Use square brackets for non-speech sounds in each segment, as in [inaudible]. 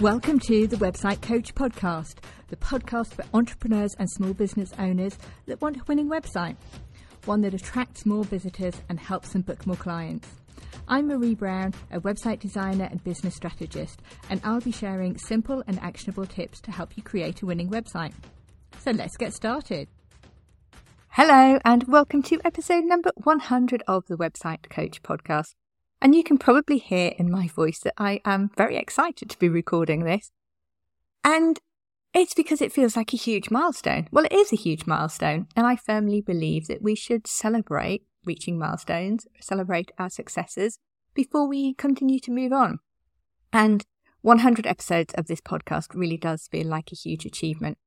Welcome to the Website Coach Podcast, the podcast for entrepreneurs and small business owners that want a winning website, one that attracts more visitors and helps them book more clients. I'm Marie Brown, a website designer and business strategist, and I'll be sharing simple and actionable tips to help you create a winning website. So let's get started. Hello, and welcome to episode number 100 of the Website Coach Podcast. And you can probably hear in my voice that I am very excited to be recording this. And it's because it feels like a huge milestone. Well, it is a huge milestone. And I firmly believe that we should celebrate reaching milestones, celebrate our successes before we continue to move on. And 100 episodes of this podcast really does feel like a huge achievement.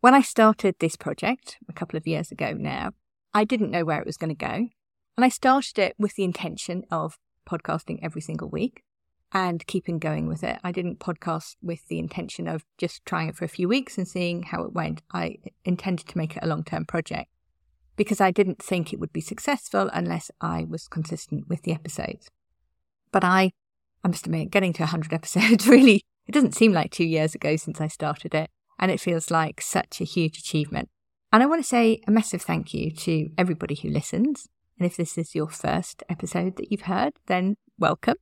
When I started this project a couple of years ago now, I didn't know where it was going to go. And I started it with the intention of podcasting every single week and keeping going with it. I didn't podcast with the intention of just trying it for a few weeks and seeing how it went. I intended to make it a long term project because I didn't think it would be successful unless I was consistent with the episodes. But I, I must admit, getting to 100 [laughs] episodes really, it doesn't seem like two years ago since I started it. And it feels like such a huge achievement. And I want to say a massive thank you to everybody who listens and if this is your first episode that you've heard, then welcome.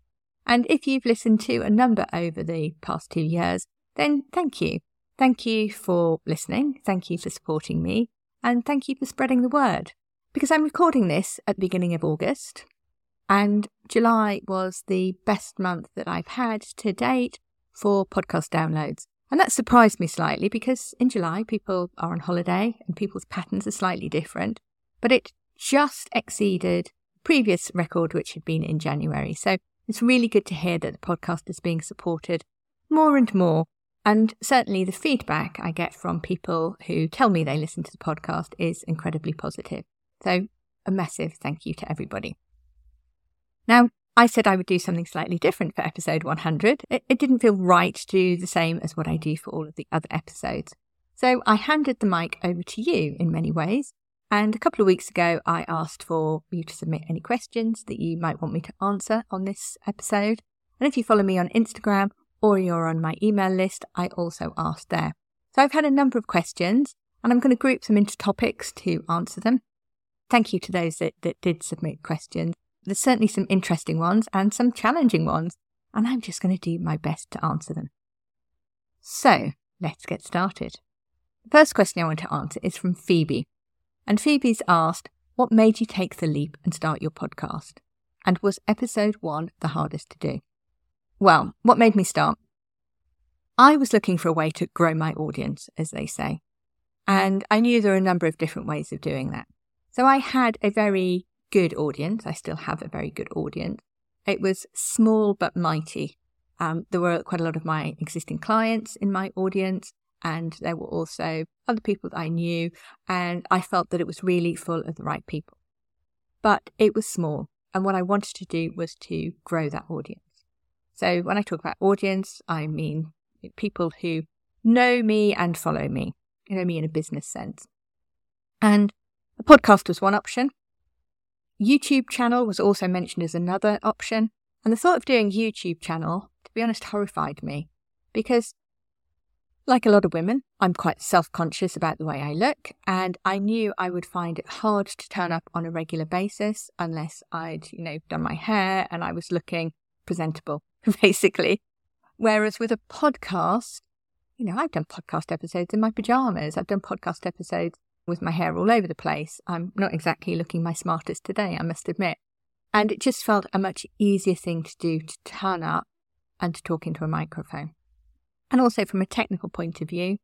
And if you've listened to a number over the past two years, then thank you. Thank you for listening. Thank you for supporting me. And thank you for spreading the word. Because I'm recording this at the beginning of August, and July was the best month that I've had to date for podcast downloads. And that surprised me slightly because in July people are on holiday and people's patterns are slightly different. But it just exceeded previous record, which had been in January. So it's really good to hear that the podcast is being supported more and more. And certainly the feedback I get from people who tell me they listen to the podcast is incredibly positive. So a massive thank you to everybody. Now, I said I would do something slightly different for episode 100. It, it, didn't feel right to do the same as what I do for all of the other episodes. So I handed the mic over to you in many ways and a couple of weeks ago, I asked for you to submit any questions that you might want me to answer on this episode. And if you follow me on Instagram or you're on my email list, I also asked there. So I've had a number of questions and I'm going to group them into topics to answer them. Thank you to those that, that did submit questions. There's certainly some interesting ones and some challenging ones, and I'm just going to do my best to answer them. So let's get started. The first question I want to answer is from Phoebe. And Phoebe's asked, What made you take the leap and start your podcast? And was episode one the hardest to do? Well, what made me start? I was looking for a way to grow my audience, as they say. And I knew there were a number of different ways of doing that. So I had a very good audience. I still have a very good audience. It was small but mighty. Um, there were quite a lot of my existing clients in my audience and there were also other people that I knew, and I felt that it was really full of the right people. But it was small, and what I wanted to do was to grow that audience. So when I talk about audience, I mean people who know me and follow me, you know me in a business sense. And a podcast was one option. YouTube channel was also mentioned as another option. And the thought of doing YouTube channel, to be honest, horrified me because like a lot of women, I'm quite self conscious about the way I look, and I knew I would find it hard to turn up on a regular basis unless I'd, you know, done my hair and I was looking presentable, [laughs] basically. Whereas with a podcast, you know, I've done podcast episodes in my pajamas, I've done podcast episodes with my hair all over the place. I'm not exactly looking my smartest today, I must admit. And it just felt a much easier thing to do to turn up and to talk into a microphone and also from a technical point of view.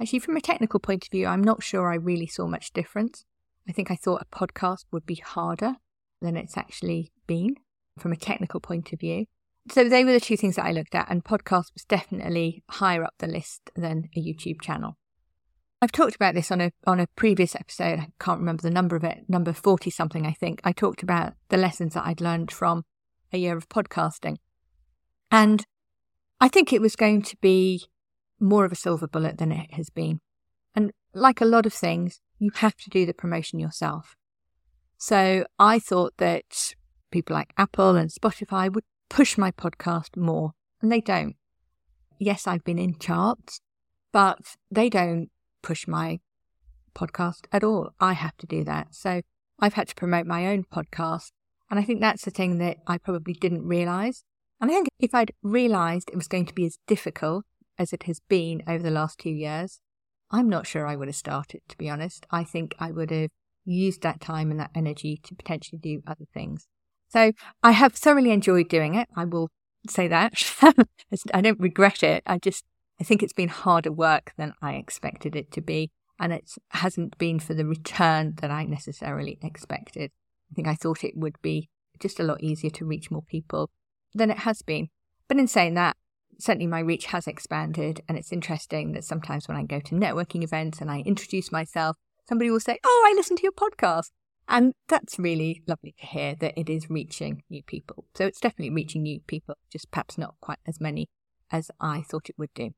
Actually, from a technical point of view, I'm not sure I really saw much difference. I think I thought a podcast would be harder than it's actually been from a technical point of view. So they were the two things that I looked at, and podcast was definitely higher up the list than a YouTube channel. I've talked about this on a on a previous episode. I can't remember the number of it, number forty something, I think. I talked about the lessons that I'd learned from a year of podcasting, and I think it was going to be more of a silver bullet than it has been. And like a lot of things, you have to do the promotion yourself. So I thought that people like Apple and Spotify would push my podcast more, and they don't. yes, I've been in charts, but they don't push my podcast at all. I have to do that. So I've had to promote my own podcast. And I think that's the thing that I probably didn't realize. And I think if I'd realized it was going to be as difficult as it has been over the last two years, I'm not sure I would have started, to be honest. I think I would have used that time and that energy to potentially do other things. So I have thoroughly enjoyed doing it. I will say that. [laughs] I don't regret it. I just, I think it's been harder work than I expected it to be. And it hasn't been for the return that I necessarily expected. I think I thought it would be just a lot easier to reach more people than it has been. But in saying that, certainly my reach has expanded. And it's interesting that sometimes when I go to networking events and I introduce myself, somebody will say, Oh, I listen to your podcast. And that's really lovely to hear that it is reaching new people. So it's definitely reaching new people, just perhaps not quite as many as I thought it would do.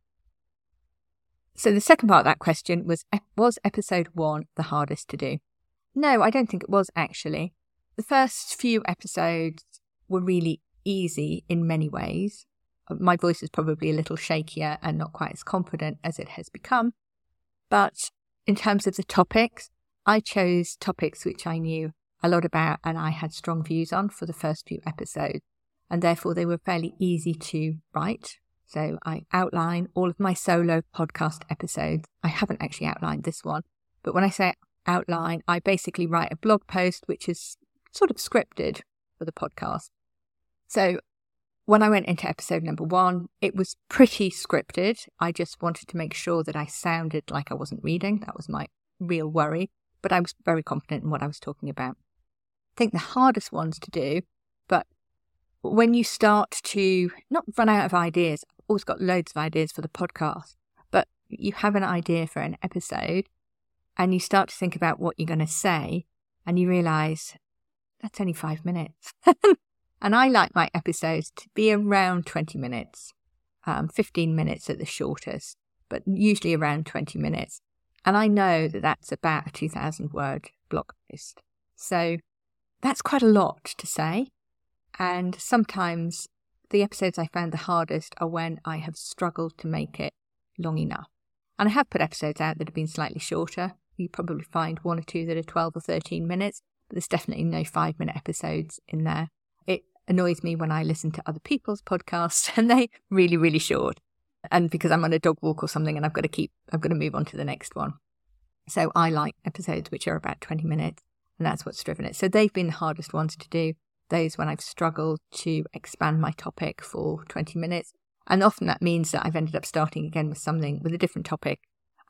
So the second part of that question was Was episode one the hardest to do? No, I don't think it was actually. The first few episodes were really easy in many ways. My voice is probably a little shakier and not quite as confident as it has become. But in terms of the topics, I chose topics which I knew a lot about and I had strong views on for the first few episodes, and therefore they were fairly easy to write. So I outline all of my solo podcast episodes. I haven't actually outlined this one, but when I say outline, I basically write a blog post which is sort of scripted for the podcast. So when I went into episode number one, it was pretty scripted. I just wanted to make sure that I sounded like I wasn't reading. That was my real worry but I was very confident in what I was talking about. I think the hardest ones to do, but when you start to not run out of ideas, I've always got loads of ideas for the podcast, but you have an idea for an episode and you start to think about what you're going to say and you realize that's only five minutes. [laughs] and I like my episodes to be around 20 minutes, um, 15 minutes at the shortest, but usually around 20 minutes. And I know that that's about a 2000 word blog post. So that's quite a lot to say. And sometimes the episodes I found the hardest are when I have struggled to make it long enough. And I have put episodes out that have been slightly shorter. You probably find one or two that are 12 or 13 minutes, but there's definitely no five minute episodes in there. Annoys me when I listen to other people's podcasts [laughs] and they really, really short and because I'm on a dog walk or something and I've got to keep, I've got to move on to the next one. So I like episodes which are about 20 minutes and that's what's driven it. So they've been the hardest ones to do. Those when I've struggled to expand my topic for 20 minutes. And often that means that I've ended up starting again with something with a different topic.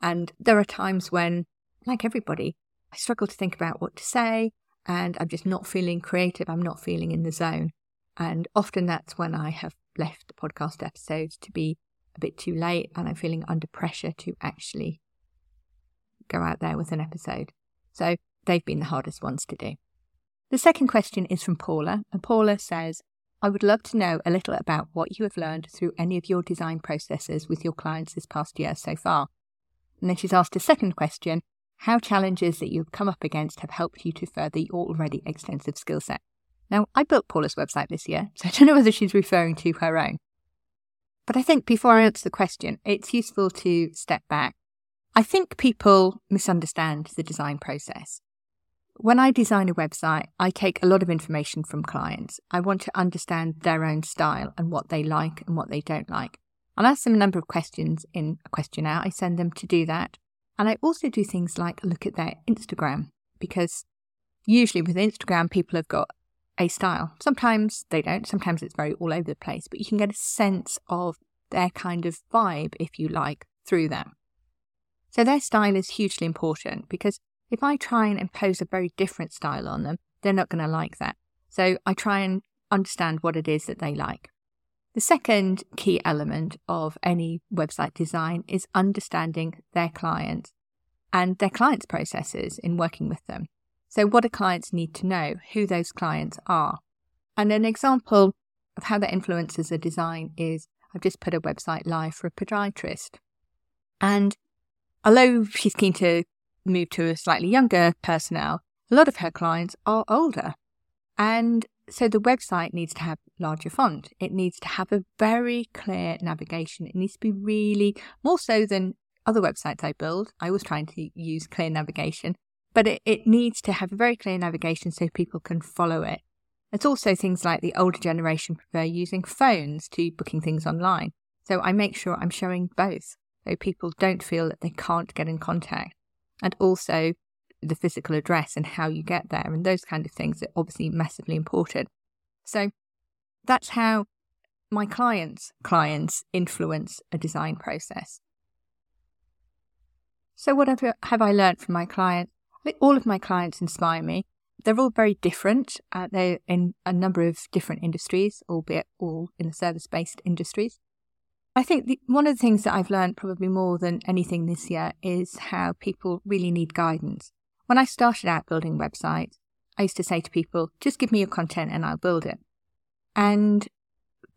And there are times when, like everybody, I struggle to think about what to say and I'm just not feeling creative. I'm not feeling in the zone. And often that's when I have left the podcast episodes to be a bit too late and I'm feeling under pressure to actually go out there with an episode. So they've been the hardest ones to do. The second question is from Paula, and Paula says, I would love to know a little about what you have learned through any of your design processes with your clients this past year so far. And then she's asked a second question how challenges that you've come up against have helped you to further your already extensive skill set. Now, I built Paula's website this year, so I don't know whether she's referring to her own. But I think before I answer the question, it's useful to step back. I think people misunderstand the design process. When I design a website, I take a lot of information from clients. I want to understand their own style and what they like and what they don't like. I'll ask them a number of questions in a questionnaire. I send them to do that. And I also do things like look at their Instagram because usually with Instagram, people have got a style. Sometimes they don't, sometimes it's very all over the place, but you can get a sense of their kind of vibe, if you like, through them. So their style is hugely important because if I try and impose a very different style on them, they're not going to like that. So I try and understand what it is that they like. The second key element of any website design is understanding their clients and their clients' processes in working with them. So, what do clients need to know? Who those clients are? And an example of how that influences a design is I've just put a website live for a podiatrist. And although she's keen to move to a slightly younger personnel, a lot of her clients are older. And so the website needs to have larger font. It needs to have a very clear navigation. It needs to be really more so than other websites I build. I was trying to use clear navigation, but it, it needs to have a very clear navigation so people can follow it. It's also things like the older generation prefer using phones to booking things online. So I make sure I'm showing both so people don't feel that they can't get in contact. And also the physical address and how you get there and those kind of things are obviously massively important. So that's how my clients' clients influence a design process. So what have, have I learned from my clients? All of my clients inspire me. They're all very different. Uh, they're in a number of different industries, albeit all in the service-based industries. I think the, one of the things that I've learned probably more than anything this year is how people really need guidance. When I started out building websites, I used to say to people, just give me your content and I'll build it. And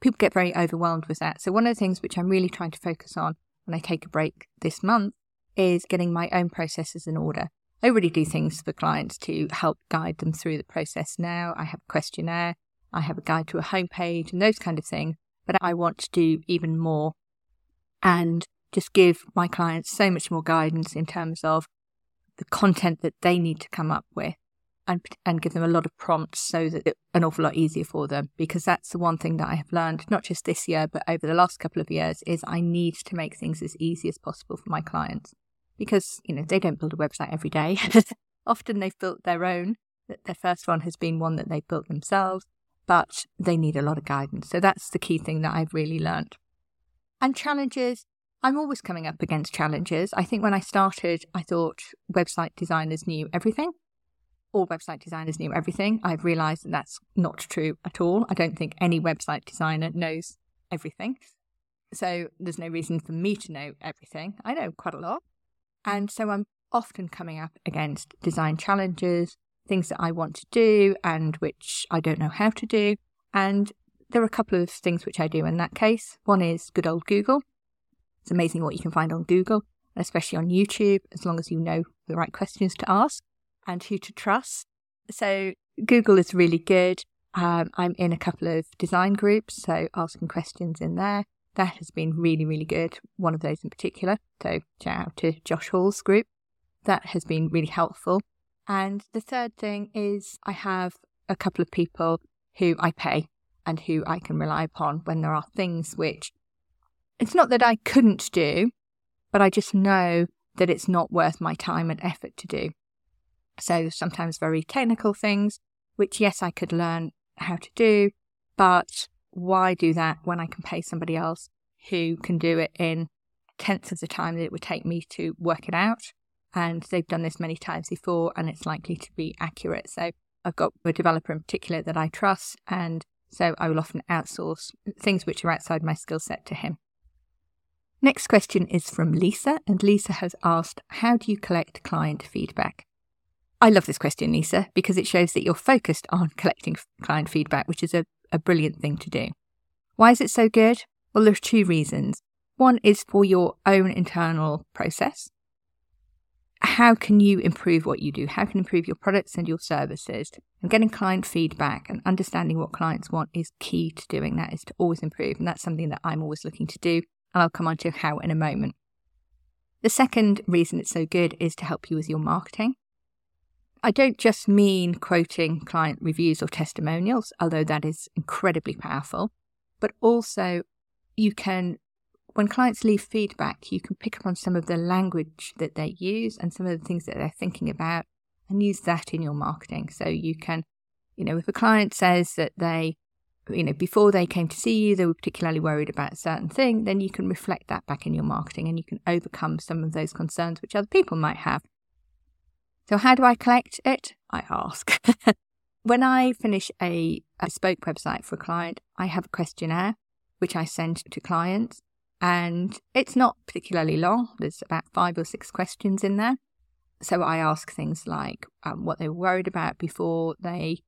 people get very overwhelmed with that. So, one of the things which I'm really trying to focus on when I take a break this month is getting my own processes in order. I already do things for clients to help guide them through the process now. I have a questionnaire, I have a guide to a homepage, and those kind of things. But I want to do even more and just give my clients so much more guidance in terms of the content that they need to come up with and and give them a lot of prompts so that it's an awful lot easier for them because that's the one thing that I have learned not just this year but over the last couple of years is I need to make things as easy as possible for my clients because you know they don't build a website every day [laughs] often they've built their own their first one has been one that they built themselves but they need a lot of guidance so that's the key thing that I've really learned and challenges I'm always coming up against challenges. I think when I started, I thought website designers knew everything. All website designers knew everything. I've realized that that's not true at all. I don't think any website designer knows everything. So there's no reason for me to know everything. I know quite a lot. And so I'm often coming up against design challenges, things that I want to do and which I don't know how to do. And there are a couple of things which I do in that case. One is good old Google. It's amazing what you can find on Google, especially on YouTube, as long as you know the right questions to ask and who to trust. So Google is really good. Um, I'm in a couple of design groups, so asking questions in there. That has been really, really good. One of those in particular. So shout out to Josh Hall's group. That has been really helpful. And the third thing is I have a couple of people who I pay and who I can rely upon when there are things which it's not that I couldn't do, but I just know that it's not worth my time and effort to do. So sometimes very technical things, which yes, I could learn how to do, but why do that when I can pay somebody else who can do it in tenths of the time that it would take me to work it out? And they've done this many times before and it's likely to be accurate. So I've got a developer in particular that I trust and so I will often outsource things which are outside my skill set to him. Next question is from Lisa, and Lisa has asked, How do you collect client feedback? I love this question, Lisa, because it shows that you're focused on [laughs] collecting client feedback, which is a, a brilliant thing to do. Why is it so good? Well, there's two reasons. One is for your own internal process. How can you improve what you do? How can you improve your products and your services? And getting client feedback and understanding what clients want is key to doing that, is to always improve. And that's something that I'm always looking to do and I'll come on to how in a moment. The second reason it's so good is to help you with your marketing. I don't just mean quoting client reviews or testimonials, although that is incredibly powerful, but also you can, when clients leave feedback, you can pick up on some of the language that they use and some of the things that they're thinking about and use that in your marketing. So you can, you know, if a client says that they you know, before they came to see you, they were particularly worried about a certain thing, then you can reflect that back in your marketing and you can overcome some of those concerns which other people might have. So, how do I collect it? I ask. [laughs] when I finish a, a bespoke website for a client, I have a questionnaire which I send to clients, and it's not particularly long. There's about five or six questions in there. So, I ask things like um, what they were worried about before they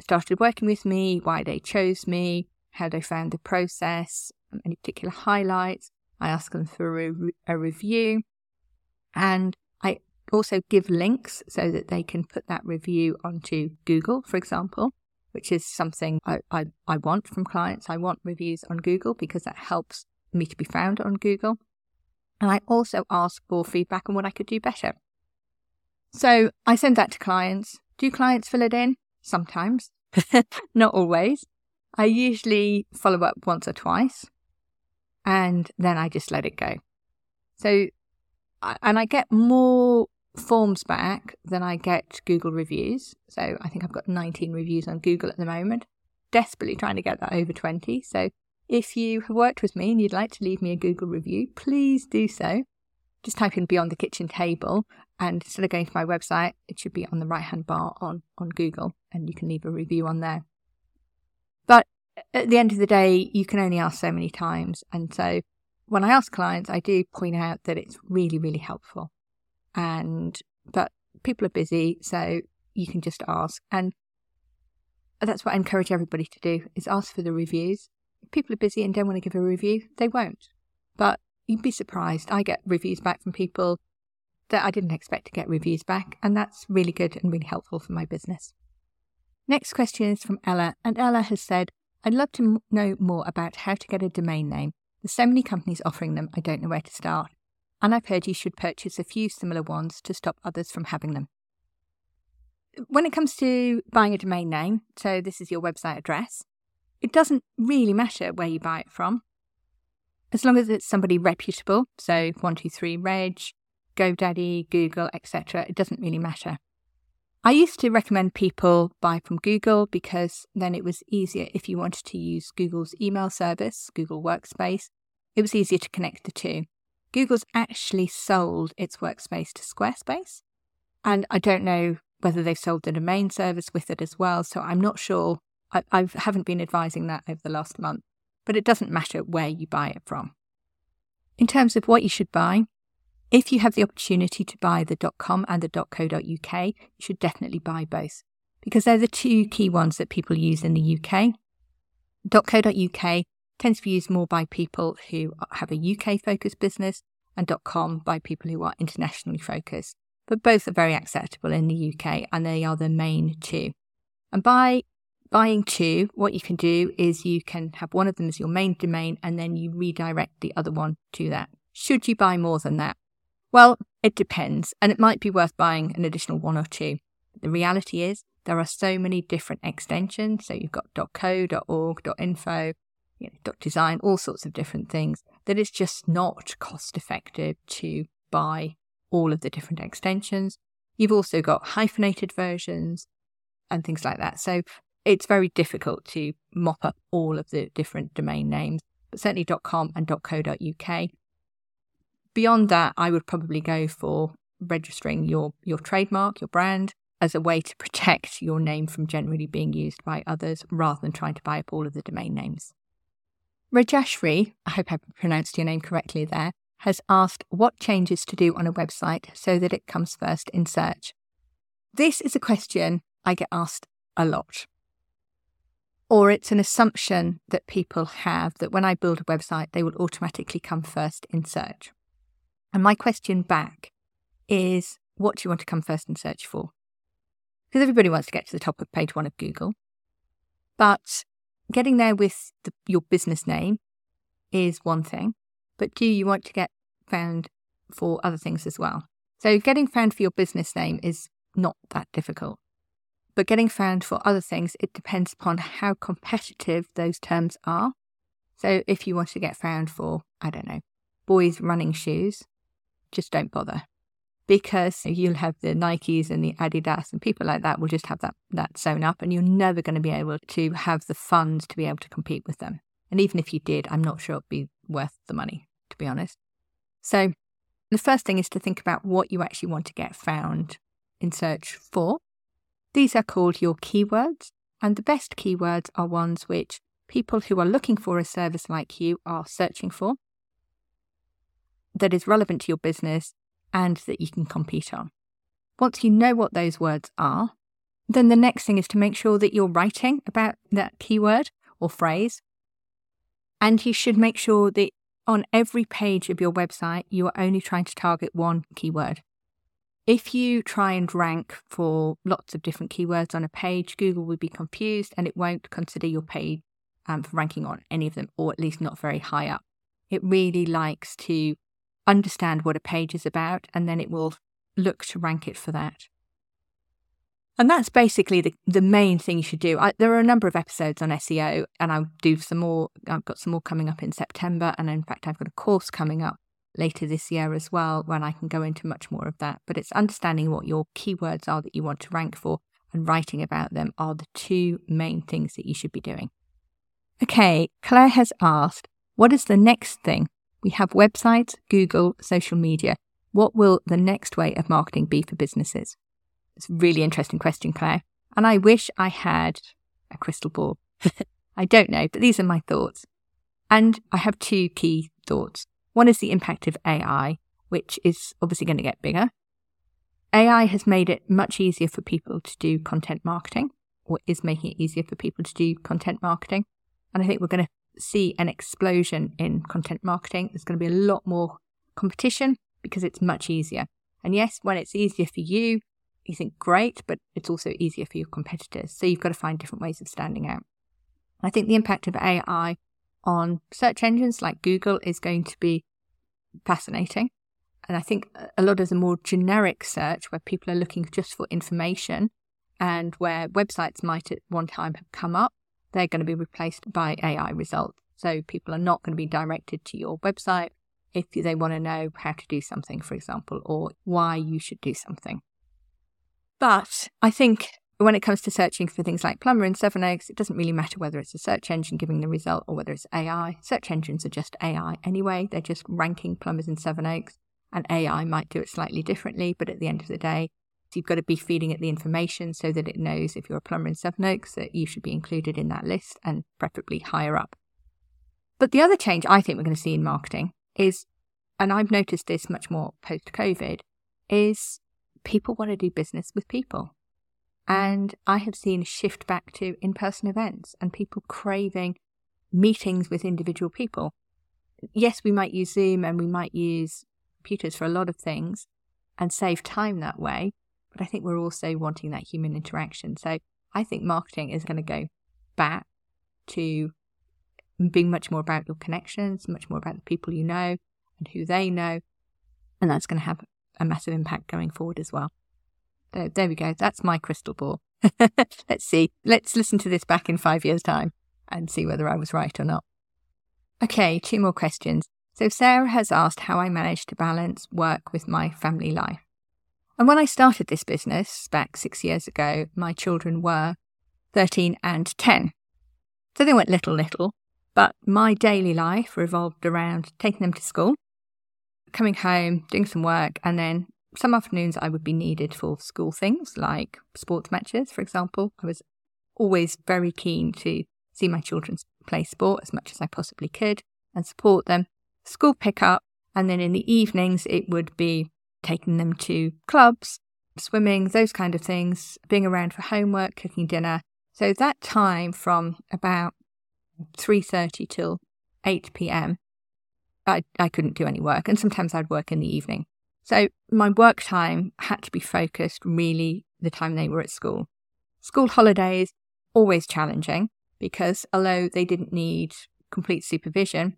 started working with me, why they chose me, how they found the process, any particular highlights. I ask them for a, re- a review. And also give links so that they can put that review onto Google, for example. which is something I, I, I want from clients. I want reviews on Google because that helps me to be found on Google. And I also ask for feedback on what I could do better. So I send that to clients. Do clients fill it in? Sometimes, [laughs] not always. I usually follow up once or twice and then I just let it go. So, and I get more forms back than I get Google reviews. So I think I've got 19 reviews on Google at the moment. Desperately trying to get that over 20. So if you have worked with me and you'd like to leave me a Google review, please do so. Just type in Beyond the Kitchen Table, and instead of going to my website, it should be on the right hand bar on, on Google, and you can leave a review on there. But at the end of the day, you can only ask so many times. And so when I ask clients, I do point out that it's really, really helpful and but people are busy, so you can just ask. And that's what I encourage everybody to do is ask for the reviews. If people are busy and don't want to give a review, they won't. But you'd be surprised. I get reviews back from people that I didn't expect to get reviews back, and that's really good and really helpful for my business. Next question is from Ella, and Ella has said, I'd love to know more about how to get a domain name. There's so many companies offering them, I don't know where to start and I've heard you should purchase a few similar ones to stop others from having them. When it comes to buying a domain name, so this is your website address, it doesn't really matter where you buy it from. As long as it's somebody reputable, so 123reg, GoDaddy, Google, etc., it doesn't really matter. I used to recommend people buy from Google because then it was easier if you wanted to use Google's email service, Google Workspace. It was easier to connect the two. Google's actually sold its workspace to Squarespace. And I don't know whether they've sold the domain service with it as well. So I'm not sure. I, I haven't been advising that over the last month, but it doesn't matter where you buy it from. In terms of what you should buy, if you have the opportunity to buy the .com and the .co.uk, you should definitely buy both because they're the two key ones that people use in the UK. .co.uk tends to be used more by people who have a UK focused business and .com by people who are internationally focused. But both are very acceptable in the UK and they are the main two. And by buying two, what you can do is you can have one of them as your main domain and then you redirect the other one to that. Should you buy more than that? Well, it depends, and it might be worth buying an additional one or two. The reality is there are so many different extensions. So you've got .co, .org, .info, you know, design, all sorts of different things, that it's just not cost effective to buy all of the different extensions. You've also got hyphenated versions and things like that. So it's very difficult to mop up all of the different domain names, but certainly .com and .co.uk. Beyond that, I would probably go for registering your, your trademark, your brand, as a way to protect your name from generally being used by others rather than trying to buy up all of the domain names. Rajashri, I hope I pronounced your name correctly there, has asked what changes to do on a website so that it comes first in search. This is a question I get asked a lot. Or it's an assumption that people have that when I build a website, they will automatically come first in search. And my question back is what do you want to come first in search for? Because everybody wants to get to the top of page one of Google. But getting there with the, your business name is one thing, but do you want to get found for other things as well? So, getting found for your business name is not that difficult. But getting found for other things, it depends upon how competitive those terms are. So, if you want to get found for, I don't know, boys running shoes, just don't bother because you'll have the Nikes and the Adidas and people like that will just have that, that sewn up and you're never going to be able to have the funds to be able to compete with them. And even if you did, I'm not sure it'd be worth the money, to be honest. So the first thing is to think about what you actually want to get found in search for. These are called your keywords, and the best keywords are ones which people who are looking for a service like you are searching for that is relevant to your business and that you can compete on. Once you know what those words are, then the next thing is to make sure that you're writing about that keyword or phrase. And you should make sure that on every page of your website, you are only trying to target one keyword. If you try and rank for lots of different keywords on a page, Google will be confused and it won't consider your page um, for ranking on any of them, or at least not very high up. It really likes to understand what a page is about and then it will look to rank it for that. And that's basically the, the main thing you should do. I, there are a number of episodes on SEO, and I'll do some more. I've got some more coming up in September. And in fact, I've got a course coming up later this year as well when I can go into much more of that. But it's understanding what your keywords are that you want to rank for and writing about them are the two main things that you should be doing. Okay, Claire has asked, what is the next thing? We have websites, Google, social media. What will the next way of marketing be for businesses? It's a really interesting question, Claire. And I wish I had a crystal ball. [laughs] I don't know, but these are my thoughts. And I have two key thoughts. One is the impact of AI, which is obviously going to get bigger. AI has made it much easier for people to do content marketing, or is making it easier for people to do content marketing. And I think we're going to see an explosion in content marketing. There's going to be a lot more competition because it's much easier. And yes, when it's easier for you, you think great, but it's also easier for your competitors. So you've got to find different ways of standing out. I think the impact of AI on search engines like Google is going to be fascinating. And I think a lot of the more generic search where people are looking just for information and where websites might at one time have come up, they're going to be replaced by AI results. So people are not going to be directed to your website if they want to know how to do something, for example, or why you should do something. But I think when it comes to searching for things like plumber and Sevenoaks, it doesn't really matter whether it's a search engine giving the result or whether it's AI. Search engines are just AI anyway. They're just ranking plumbers in Sevenoaks, and AI might do it slightly differently. But at the end of the day, you've got to be feeding it the information so that it knows if you're a plumber in Sevenoaks that you should be included in that list and preferably higher up. But the other change I think we're going to see in marketing is, and I've noticed this much more post COVID, is people want to do business with people. And I have seen a shift back to in person events and people craving meetings with individual people. Yes, we might use Zoom and we might use computers for a lot of things and save time that way. But I think we're also wanting that human interaction. So I think marketing is going to go back to being much more about your connections, much more about the people you know and who they know. And that's going to have a massive impact going forward as well. There, there we go. That's my crystal ball. [laughs] Let's see. Let's listen to this back in five years' time and see whether I was right or not. Okay, two more questions. So, Sarah has asked how I managed to balance work with my family life. And when I started this business back six years ago, my children were 13 and 10. So they went little, little, but my daily life revolved around taking them to school, coming home, doing some work, and then some afternoons I would be needed for school things like sports matches, for example. I was always very keen to see my children play sport as much as I possibly could and support them. School pickup, and then in the evenings it would be taking them to clubs, swimming, those kind of things, being around for homework, cooking dinner. So that time from about 3:30 till 8 p.m. I, I couldn't do any work and sometimes I'd work in the evening. So my work time had to be focused really the time they were at school. School holidays, always challenging because although they didn't need complete supervision,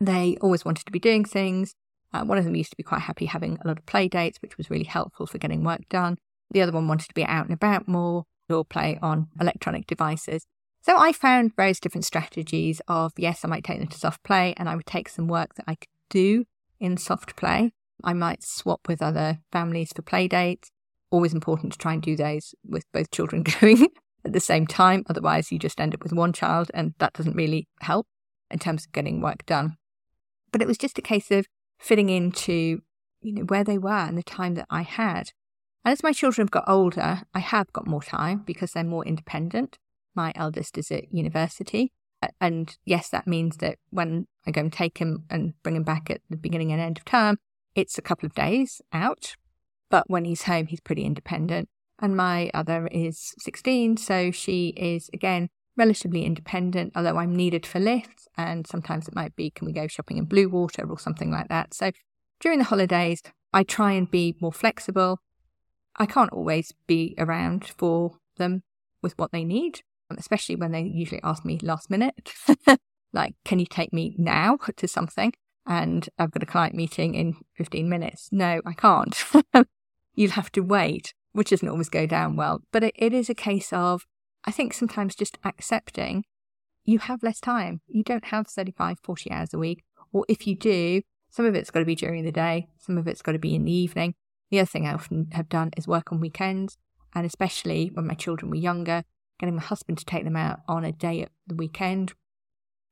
they always wanted to be doing things. Uh, one of them used to be quite happy having a lot of play dates, which was really helpful for getting work done. The other one wanted to be out and about more or play on electronic devices. So I found various different strategies of yes, I might take them to soft play and I would take some work that I could do in soft play I might swap with other families for play dates. Always important to try and do those with both children [laughs] going at the same time. Otherwise, you just end up with one child, and that doesn't really help in terms of getting work done. But it was just a case of fitting into you know where they were and the time that I had. And as my children have got older, I have got more time because they're more independent. My eldest is at university. And yes, that means that when I go and take him and bring him back at the beginning and end of term, it's a couple of days out, but when he's home, he's pretty independent. And my other is 16, so she is again relatively independent, although I'm needed for lifts, and sometimes it might be, can we go shopping in Bluewater or something like that. So during the holidays, I try and be more flexible. I can't always be around for them with what they need, especially when they usually ask me last minute, [laughs] like, can you take me now [laughs] to something? And I've got a client meeting in 15 minutes. No, I can't. [laughs] You'll have to wait, which doesn't always go down well. But it, it is a case of, I think sometimes just accepting you have less time. You don't have 35, 40 hours a week. Or if you do, some of it's got to be during the day, some of it's got to be in the evening. The other thing I often have done is work on weekends, and especially when my children were younger, getting my husband to take them out on a day at the weekend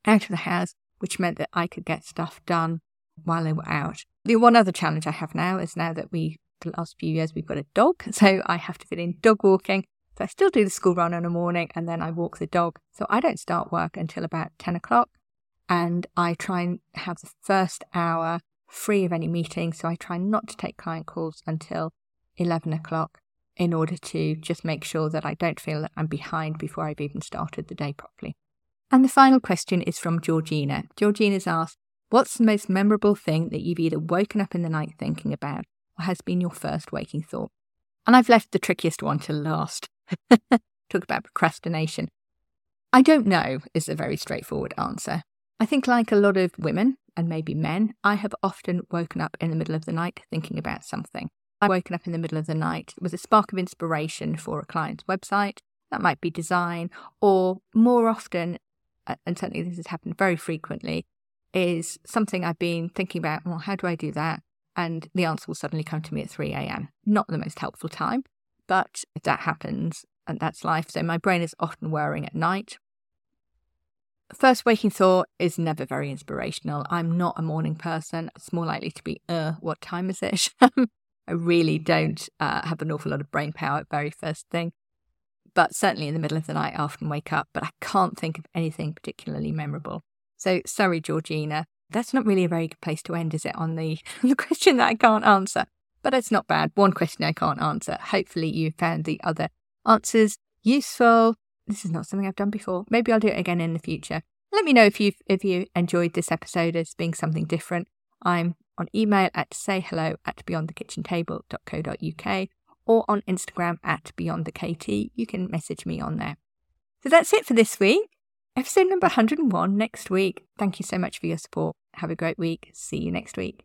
out of the house, which meant that I could get stuff done while they were out. The one other challenge I have now is now that we, the last few years, we've got a dog, [laughs] so I have to fit in dog walking. So I still do the school run in the morning and then I walk the dog. So I don't start work until about 10 o'clock and I try and have the first hour free of any meetings. So I try not to take client calls until 11 o'clock in order to just make sure that I don't feel that I'm behind before I've even started the day properly. And the final question is from Georgina. Georgina's asked, What's the most memorable thing that you've either woken up in the night thinking about or has been your first waking thought? And I've left the trickiest one to last. [laughs] Talk about procrastination. I don't know is a very straightforward answer. I think, like a lot of women and maybe men, I have often woken up in the middle of the night thinking about something. I've woken up in the middle of the night with a spark of inspiration for a client's website. That might be design, or more often, and certainly this has happened very frequently, is something I've been thinking about. Well, how do I do that? And the answer will suddenly come to me at 3 a.m. Not the most helpful time, but that happens, and that's life. So my brain is often whirring at night. First waking thought is never very inspirational. I'm not a morning person. It's more likely to be, uh, what time is it? [laughs] I really don't uh, have an awful lot of brain power at very first thing. But certainly in the middle of the night, I often wake up, but I can't think of anything particularly memorable. So sorry, Georgina. That's not really a very good place to end, is it, on the, [laughs] the question that I can't answer? But it's not bad. One question I can't answer. Hopefully, you found the other answers useful. This is not something I've done before. Maybe I'll do it again in the future. Let me know if you if you enjoyed this episode as being something different. I'm on email at sayhello at beyondthekitchentable.co.uk or on Instagram at beyondthekt. You can message me on there. So that's it for this week. Episode number 101 next week. Thank you so much for your support. Have a great week. See you next week.